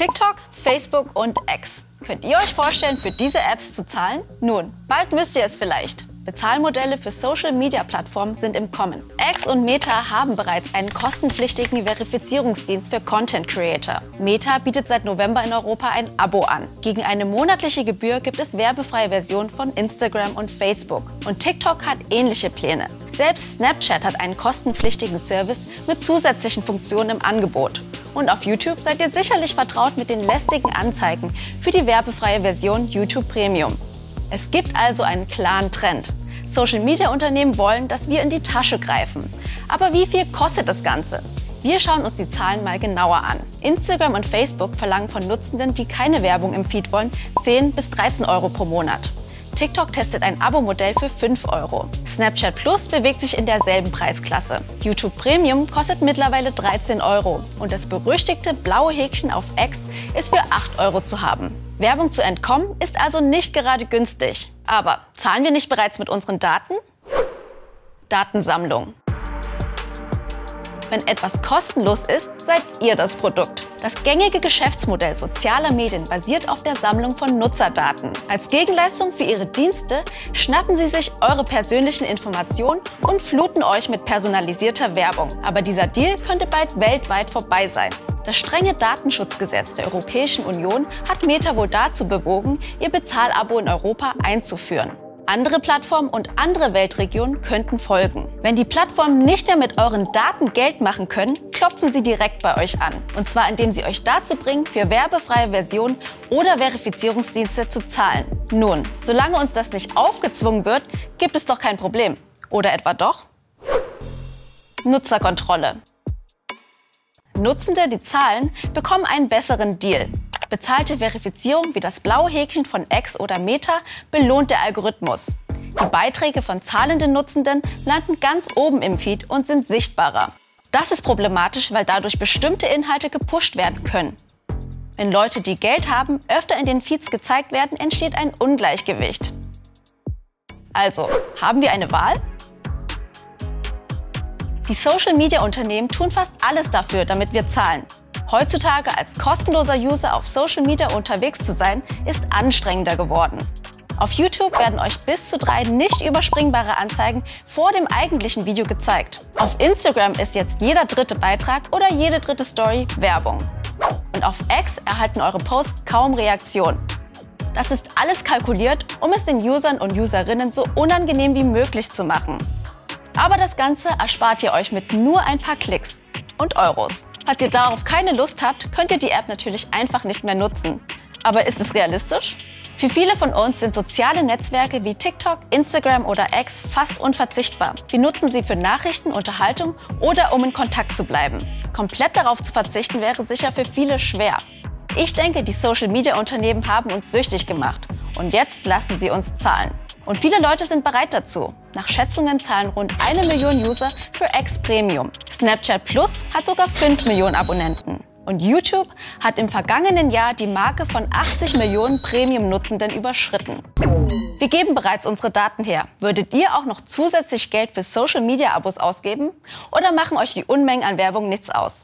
TikTok, Facebook und X. Könnt ihr euch vorstellen, für diese Apps zu zahlen? Nun, bald müsst ihr es vielleicht. Bezahlmodelle für Social-Media-Plattformen sind im Kommen. X und Meta haben bereits einen kostenpflichtigen Verifizierungsdienst für Content Creator. Meta bietet seit November in Europa ein Abo an. Gegen eine monatliche Gebühr gibt es werbefreie Versionen von Instagram und Facebook. Und TikTok hat ähnliche Pläne. Selbst Snapchat hat einen kostenpflichtigen Service mit zusätzlichen Funktionen im Angebot. Und auf YouTube seid ihr sicherlich vertraut mit den lästigen Anzeigen für die werbefreie Version YouTube Premium. Es gibt also einen klaren Trend. Social-Media-Unternehmen wollen, dass wir in die Tasche greifen. Aber wie viel kostet das Ganze? Wir schauen uns die Zahlen mal genauer an. Instagram und Facebook verlangen von Nutzenden, die keine Werbung im Feed wollen, 10 bis 13 Euro pro Monat. TikTok testet ein Abo-Modell für 5 Euro. Snapchat Plus bewegt sich in derselben Preisklasse. YouTube Premium kostet mittlerweile 13 Euro und das berüchtigte blaue Häkchen auf X ist für 8 Euro zu haben. Werbung zu entkommen ist also nicht gerade günstig. Aber zahlen wir nicht bereits mit unseren Daten? Datensammlung. Wenn etwas kostenlos ist, seid ihr das Produkt. Das gängige Geschäftsmodell sozialer Medien basiert auf der Sammlung von Nutzerdaten. Als Gegenleistung für ihre Dienste schnappen sie sich eure persönlichen Informationen und fluten euch mit personalisierter Werbung. Aber dieser Deal könnte bald weltweit vorbei sein. Das strenge Datenschutzgesetz der Europäischen Union hat Meta wohl dazu bewogen, ihr Bezahlabo in Europa einzuführen. Andere Plattformen und andere Weltregionen könnten folgen. Wenn die Plattformen nicht mehr mit euren Daten Geld machen können, klopfen sie direkt bei euch an. Und zwar indem sie euch dazu bringen, für werbefreie Versionen oder Verifizierungsdienste zu zahlen. Nun, solange uns das nicht aufgezwungen wird, gibt es doch kein Problem. Oder etwa doch? Nutzerkontrolle. Nutzende, die zahlen, bekommen einen besseren Deal. Bezahlte Verifizierung wie das blaue Häkchen von X oder Meta belohnt der Algorithmus. Die Beiträge von zahlenden Nutzenden landen ganz oben im Feed und sind sichtbarer. Das ist problematisch, weil dadurch bestimmte Inhalte gepusht werden können. Wenn Leute, die Geld haben, öfter in den Feeds gezeigt werden, entsteht ein Ungleichgewicht. Also, haben wir eine Wahl? Die Social-Media-Unternehmen tun fast alles dafür, damit wir zahlen. Heutzutage als kostenloser User auf Social Media unterwegs zu sein, ist anstrengender geworden. Auf YouTube werden euch bis zu drei nicht überspringbare Anzeigen vor dem eigentlichen Video gezeigt. Auf Instagram ist jetzt jeder dritte Beitrag oder jede dritte Story Werbung. Und auf X erhalten eure Posts kaum Reaktion. Das ist alles kalkuliert, um es den Usern und Userinnen so unangenehm wie möglich zu machen. Aber das Ganze erspart ihr euch mit nur ein paar Klicks und Euros. Falls ihr darauf keine Lust habt, könnt ihr die App natürlich einfach nicht mehr nutzen. Aber ist es realistisch? Für viele von uns sind soziale Netzwerke wie TikTok, Instagram oder X fast unverzichtbar. Wir nutzen sie für Nachrichten, Unterhaltung oder um in Kontakt zu bleiben. Komplett darauf zu verzichten wäre sicher für viele schwer. Ich denke, die Social-Media-Unternehmen haben uns süchtig gemacht. Und jetzt lassen sie uns zahlen. Und viele Leute sind bereit dazu. Nach Schätzungen zahlen rund eine Million User für X Premium. Snapchat Plus hat sogar 5 Millionen Abonnenten. Und YouTube hat im vergangenen Jahr die Marke von 80 Millionen Premium-Nutzenden überschritten. Wir geben bereits unsere Daten her. Würdet ihr auch noch zusätzlich Geld für Social-Media-Abos ausgeben? Oder machen euch die Unmengen an Werbung nichts aus?